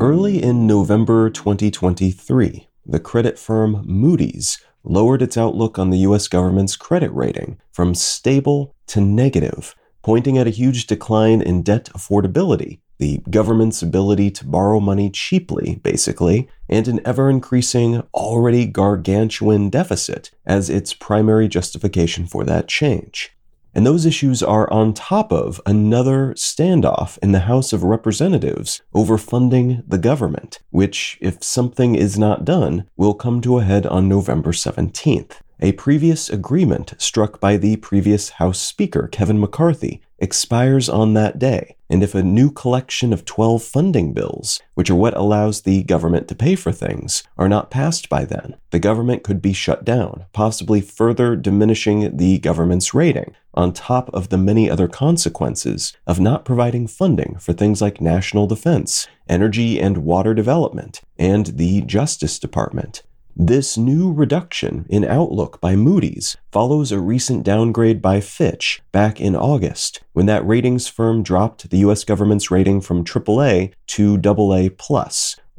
Early in November 2023, the credit firm Moody's lowered its outlook on the US government's credit rating from stable to negative, pointing at a huge decline in debt affordability, the government's ability to borrow money cheaply, basically, and an ever increasing, already gargantuan deficit as its primary justification for that change. And those issues are on top of another standoff in the House of Representatives over funding the government, which, if something is not done, will come to a head on November 17th. A previous agreement struck by the previous House Speaker, Kevin McCarthy, expires on that day, and if a new collection of 12 funding bills, which are what allows the government to pay for things, are not passed by then, the government could be shut down, possibly further diminishing the government's rating, on top of the many other consequences of not providing funding for things like national defense, energy and water development, and the Justice Department. This new reduction in outlook by Moody's follows a recent downgrade by Fitch back in August, when that ratings firm dropped the US government's rating from AAA to AA+,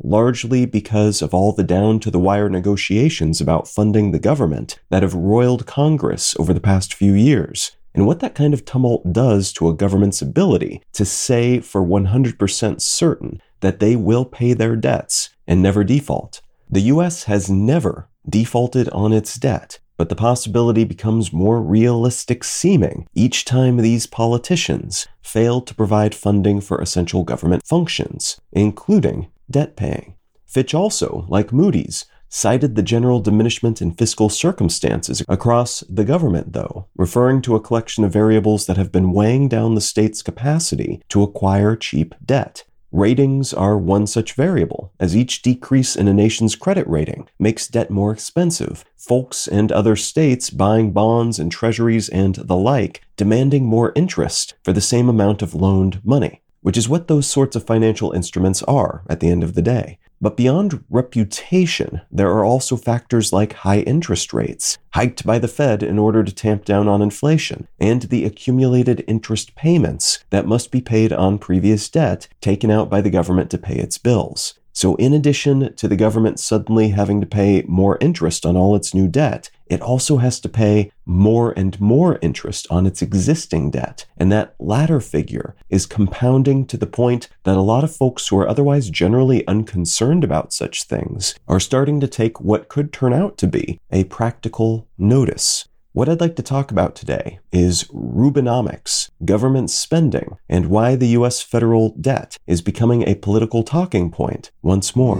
largely because of all the down to the wire negotiations about funding the government that have roiled Congress over the past few years. And what that kind of tumult does to a government's ability to say for 100% certain that they will pay their debts and never default. The US has never defaulted on its debt, but the possibility becomes more realistic seeming each time these politicians fail to provide funding for essential government functions, including debt paying. Fitch also, like Moody's, cited the general diminishment in fiscal circumstances across the government, though, referring to a collection of variables that have been weighing down the state's capacity to acquire cheap debt. Ratings are one such variable, as each decrease in a nation's credit rating makes debt more expensive, folks and other states buying bonds and treasuries and the like demanding more interest for the same amount of loaned money, which is what those sorts of financial instruments are at the end of the day. But beyond reputation, there are also factors like high interest rates, hiked by the Fed in order to tamp down on inflation, and the accumulated interest payments that must be paid on previous debt taken out by the government to pay its bills. So, in addition to the government suddenly having to pay more interest on all its new debt, it also has to pay more and more interest on its existing debt. And that latter figure is compounding to the point that a lot of folks who are otherwise generally unconcerned about such things are starting to take what could turn out to be a practical notice. What I'd like to talk about today is Rubinomics, government spending, and why the US federal debt is becoming a political talking point once more.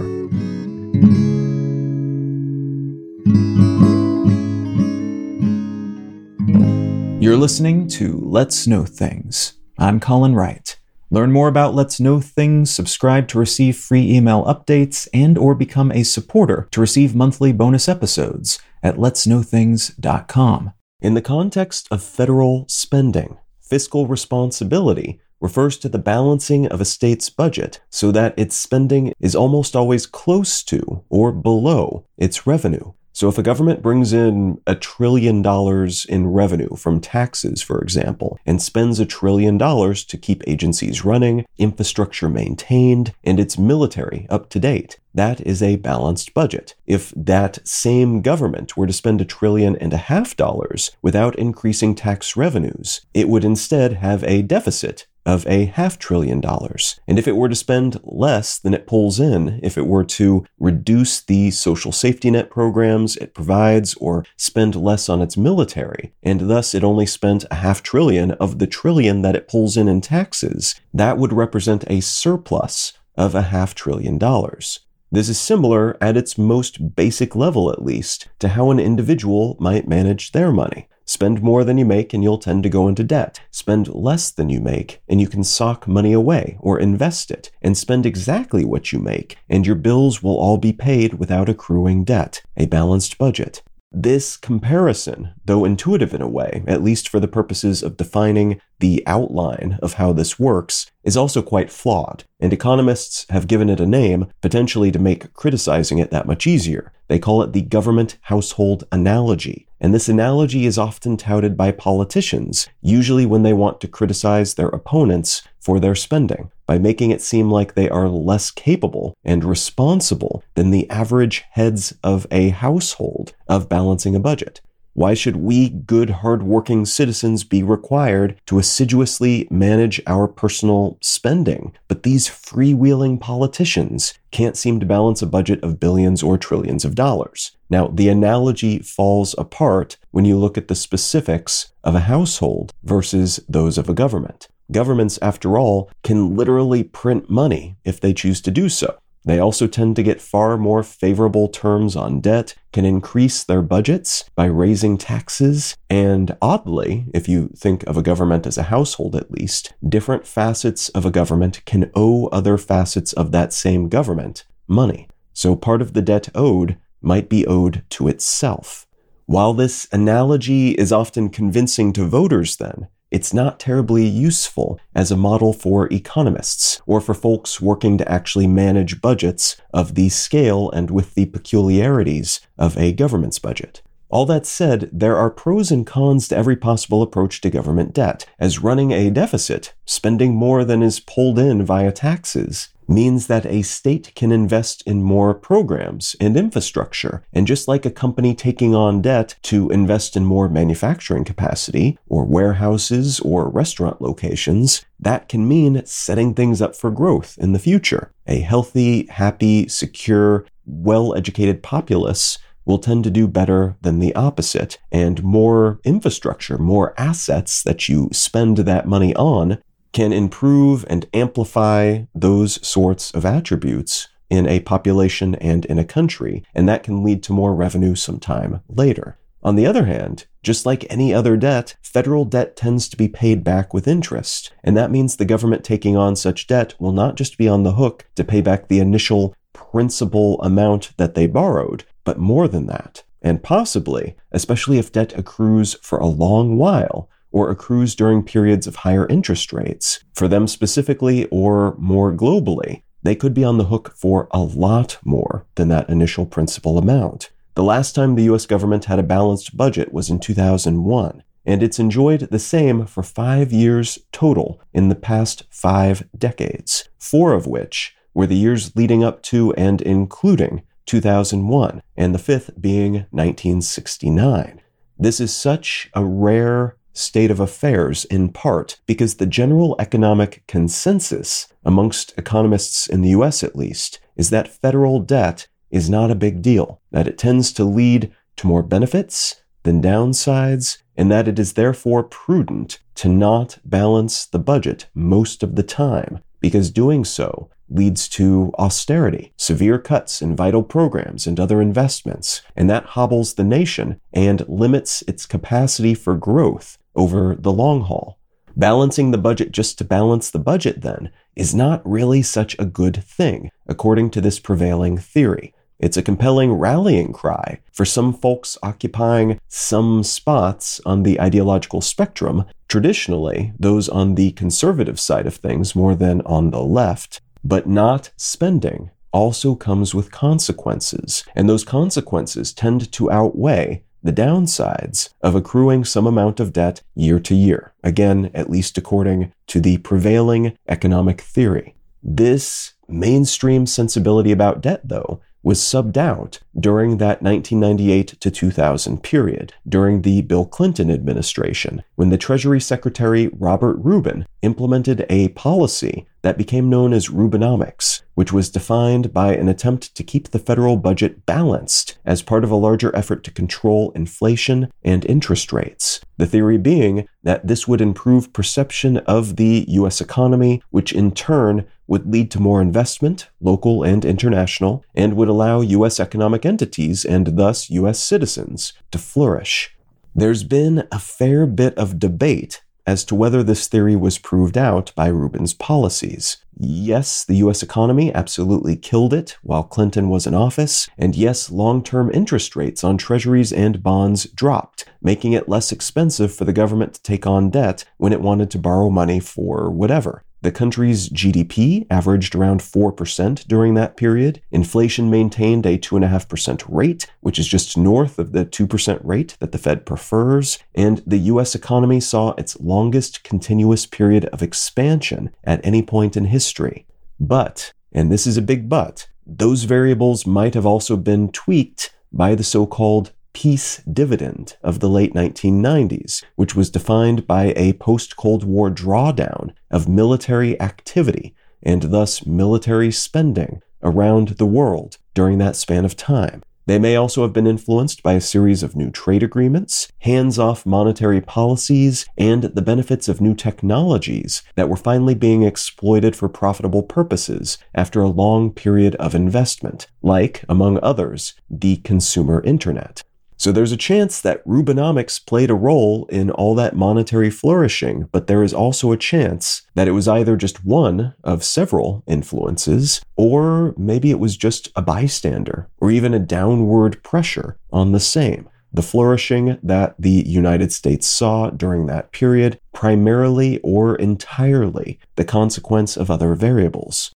You're listening to Let's Know Things. I'm Colin Wright. Learn more about Let's Know Things, subscribe to receive free email updates, and or become a supporter to receive monthly bonus episodes at letsknowthings.com. In the context of federal spending, fiscal responsibility refers to the balancing of a state's budget so that its spending is almost always close to or below its revenue. So if a government brings in a trillion dollars in revenue from taxes, for example, and spends a trillion dollars to keep agencies running, infrastructure maintained, and its military up to date, that is a balanced budget. If that same government were to spend a trillion and a half dollars without increasing tax revenues, it would instead have a deficit of a half trillion dollars. And if it were to spend less than it pulls in, if it were to reduce the social safety net programs it provides or spend less on its military, and thus it only spent a half trillion of the trillion that it pulls in in taxes, that would represent a surplus of a half trillion dollars. This is similar, at its most basic level at least, to how an individual might manage their money. Spend more than you make and you'll tend to go into debt. Spend less than you make and you can sock money away or invest it and spend exactly what you make and your bills will all be paid without accruing debt. A balanced budget. This comparison, though intuitive in a way, at least for the purposes of defining the outline of how this works, is also quite flawed, and economists have given it a name potentially to make criticizing it that much easier. They call it the government household analogy, and this analogy is often touted by politicians, usually when they want to criticize their opponents for their spending, by making it seem like they are less capable and responsible than the average heads of a household of balancing a budget. Why should we good, hardworking citizens be required to assiduously manage our personal spending? But these freewheeling politicians can't seem to balance a budget of billions or trillions of dollars. Now, the analogy falls apart when you look at the specifics of a household versus those of a government. Governments, after all, can literally print money if they choose to do so. They also tend to get far more favorable terms on debt, can increase their budgets by raising taxes, and oddly, if you think of a government as a household at least, different facets of a government can owe other facets of that same government money. So part of the debt owed might be owed to itself. While this analogy is often convincing to voters, then, it's not terribly useful as a model for economists or for folks working to actually manage budgets of the scale and with the peculiarities of a government's budget. All that said, there are pros and cons to every possible approach to government debt, as running a deficit, spending more than is pulled in via taxes, means that a state can invest in more programs and infrastructure. And just like a company taking on debt to invest in more manufacturing capacity, or warehouses, or restaurant locations, that can mean setting things up for growth in the future. A healthy, happy, secure, well educated populace will tend to do better than the opposite. And more infrastructure, more assets that you spend that money on can improve and amplify those sorts of attributes in a population and in a country, and that can lead to more revenue sometime later. On the other hand, just like any other debt, federal debt tends to be paid back with interest, and that means the government taking on such debt will not just be on the hook to pay back the initial principal amount that they borrowed, but more than that. And possibly, especially if debt accrues for a long while, or accrues during periods of higher interest rates. For them specifically or more globally, they could be on the hook for a lot more than that initial principal amount. The last time the US government had a balanced budget was in 2001, and it's enjoyed the same for five years total in the past five decades, four of which were the years leading up to and including 2001, and the fifth being 1969. This is such a rare state of affairs in part because the general economic consensus amongst economists in the US at least is that federal debt is not a big deal, that it tends to lead to more benefits than downsides, and that it is therefore prudent to not balance the budget most of the time, because doing so leads to austerity, severe cuts in vital programs and other investments, and that hobbles the nation and limits its capacity for growth over the long haul. Balancing the budget just to balance the budget, then, is not really such a good thing, according to this prevailing theory. It's a compelling rallying cry for some folks occupying some spots on the ideological spectrum, traditionally those on the conservative side of things more than on the left, but not spending also comes with consequences, and those consequences tend to outweigh the downsides of accruing some amount of debt year to year. Again, at least according to the prevailing economic theory. This mainstream sensibility about debt, though, was subbed out during that 1998 to 2000 period, during the Bill Clinton administration, when the Treasury Secretary Robert Rubin implemented a policy that became known as Rubinomics, which was defined by an attempt to keep the federal budget balanced as part of a larger effort to control inflation and interest rates. The theory being that this would improve perception of the US economy, which in turn would lead to more investment, local and international, and would allow US economic entities and thus US citizens to flourish. There's been a fair bit of debate as to whether this theory was proved out by Rubin's policies. Yes, the US economy absolutely killed it while Clinton was in office, and yes, long term interest rates on treasuries and bonds dropped, making it less expensive for the government to take on debt when it wanted to borrow money for whatever. The country's GDP averaged around 4% during that period. Inflation maintained a 2.5% rate, which is just north of the 2% rate that the Fed prefers. And the US economy saw its longest continuous period of expansion at any point in history. But, and this is a big but, those variables might have also been tweaked by the so called peace dividend of the late 1990s, which was defined by a post Cold War drawdown of military activity and thus military spending around the world during that span of time. They may also have been influenced by a series of new trade agreements, hands off monetary policies, and the benefits of new technologies that were finally being exploited for profitable purposes after a long period of investment, like, among others, the consumer internet. So there's a chance that Rubinomics played a role in all that monetary flourishing, but there is also a chance that it was either just one of several influences, or maybe it was just a bystander, or even a downward pressure on the same. The flourishing that the United States saw during that period, primarily or entirely the consequence of other variables.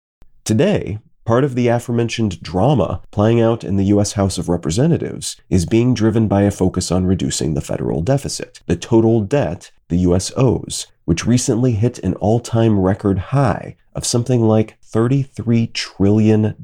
Today, Part of the aforementioned drama playing out in the U.S. House of Representatives is being driven by a focus on reducing the federal deficit, the total debt the U.S. owes, which recently hit an all time record high of something like $33 trillion,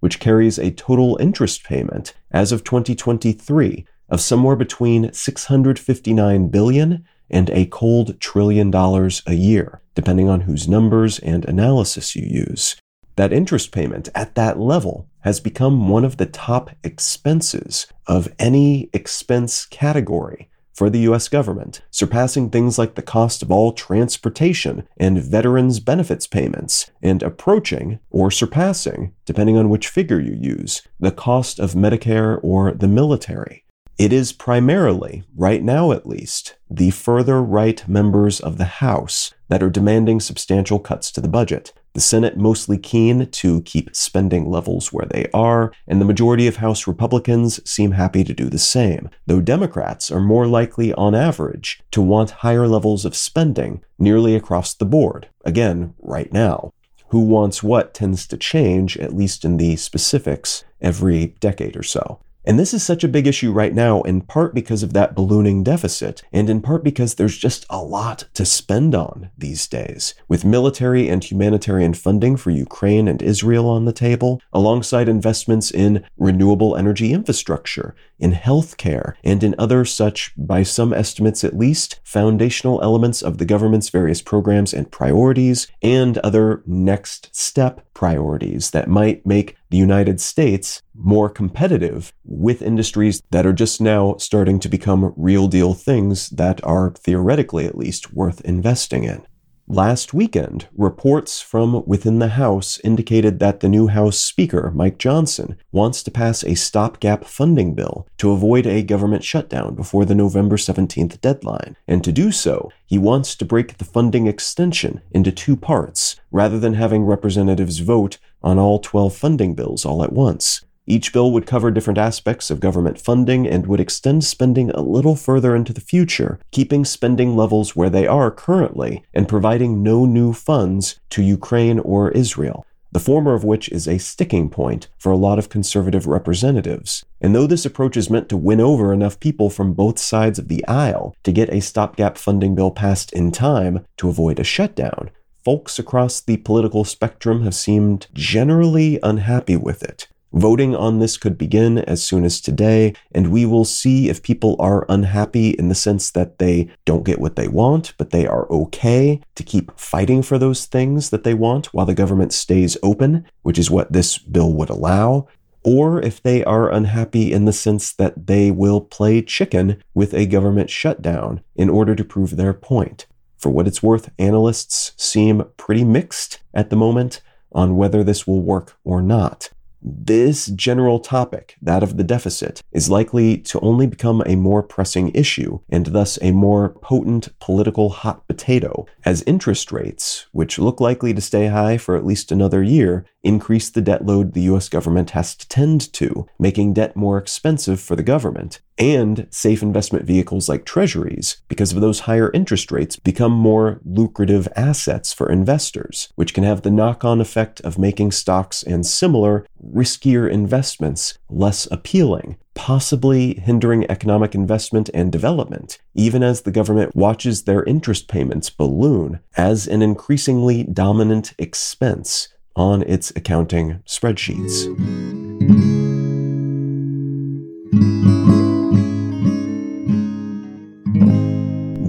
which carries a total interest payment as of 2023 of somewhere between 659 billion and a cold trillion dollars a year, depending on whose numbers and analysis you use that interest payment at that level has become one of the top expenses of any expense category for the US government, surpassing things like the cost of all transportation and veterans benefits payments, and approaching or surpassing, depending on which figure you use, the cost of Medicare or the military. It is primarily, right now at least, the further right members of the House that are demanding substantial cuts to the budget. The Senate mostly keen to keep spending levels where they are, and the majority of House Republicans seem happy to do the same, though Democrats are more likely, on average, to want higher levels of spending nearly across the board. Again, right now. Who wants what tends to change, at least in the specifics, every decade or so. And this is such a big issue right now, in part because of that ballooning deficit, and in part because there's just a lot to spend on these days. With military and humanitarian funding for Ukraine and Israel on the table, alongside investments in renewable energy infrastructure, in healthcare, and in other such, by some estimates at least, foundational elements of the government's various programs and priorities, and other next step priorities that might make the United States more competitive with industries that are just now starting to become real deal things that are theoretically at least worth investing in. Last weekend, reports from within the House indicated that the new House Speaker, Mike Johnson, wants to pass a stopgap funding bill to avoid a government shutdown before the November 17th deadline. And to do so, he wants to break the funding extension into two parts, rather than having representatives vote on all 12 funding bills all at once. Each bill would cover different aspects of government funding and would extend spending a little further into the future, keeping spending levels where they are currently and providing no new funds to Ukraine or Israel. The former of which is a sticking point for a lot of conservative representatives. And though this approach is meant to win over enough people from both sides of the aisle to get a stopgap funding bill passed in time to avoid a shutdown, folks across the political spectrum have seemed generally unhappy with it. Voting on this could begin as soon as today, and we will see if people are unhappy in the sense that they don't get what they want, but they are okay to keep fighting for those things that they want while the government stays open, which is what this bill would allow, or if they are unhappy in the sense that they will play chicken with a government shutdown in order to prove their point. For what it's worth, analysts seem pretty mixed at the moment on whether this will work or not. This general topic, that of the deficit, is likely to only become a more pressing issue and thus a more potent political hot potato as interest rates, which look likely to stay high for at least another year, increase the debt load the US government has to tend to, making debt more expensive for the government, and safe investment vehicles like treasuries, because of those higher interest rates, become more lucrative assets for investors, which can have the knock on effect of making stocks and similar riskier investments less appealing, possibly hindering economic investment and development, even as the government watches their interest payments balloon as an increasingly dominant expense on its accounting spreadsheets.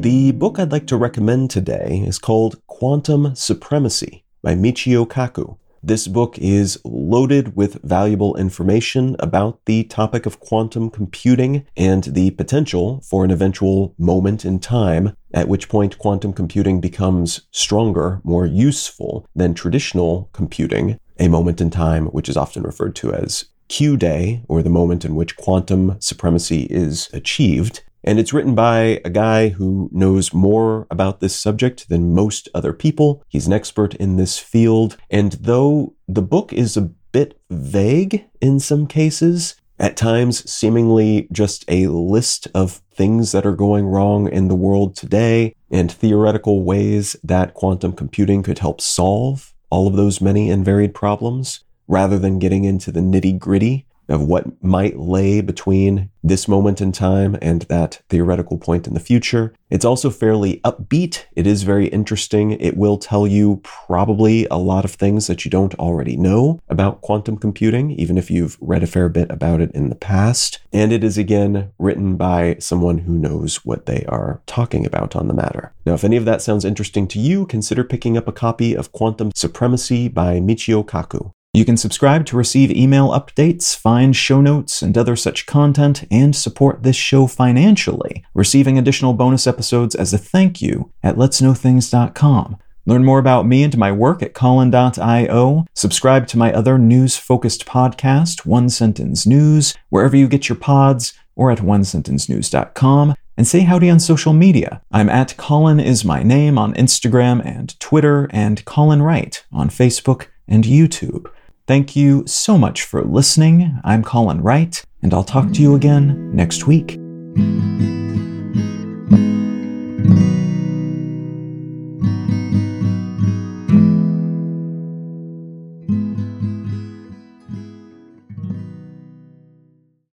The book I'd like to recommend today is called Quantum Supremacy by Michio Kaku. This book is loaded with valuable information about the topic of quantum computing and the potential for an eventual moment in time at which point quantum computing becomes stronger, more useful than traditional computing, a moment in time which is often referred to as Q day, or the moment in which quantum supremacy is achieved. And it's written by a guy who knows more about this subject than most other people. He's an expert in this field. And though the book is a bit vague in some cases, at times seemingly just a list of things that are going wrong in the world today and theoretical ways that quantum computing could help solve all of those many and varied problems, rather than getting into the nitty gritty of what might lay between this moment in time and that theoretical point in the future. It's also fairly upbeat. It is very interesting. It will tell you probably a lot of things that you don't already know about quantum computing, even if you've read a fair bit about it in the past. And it is again written by someone who knows what they are talking about on the matter. Now, if any of that sounds interesting to you, consider picking up a copy of Quantum Supremacy by Michio Kaku. You can subscribe to receive email updates, find show notes, and other such content, and support this show financially, receiving additional bonus episodes as a thank you at letsknowthings.com. Learn more about me and my work at Colin.io. Subscribe to my other news focused podcast, One Sentence News, wherever you get your pods, or at onesentencenews.com. And say howdy on social media. I'm at Colin is my name on Instagram and Twitter, and Colin Wright on Facebook and YouTube. Thank you so much for listening. I'm Colin Wright, and I'll talk to you again next week.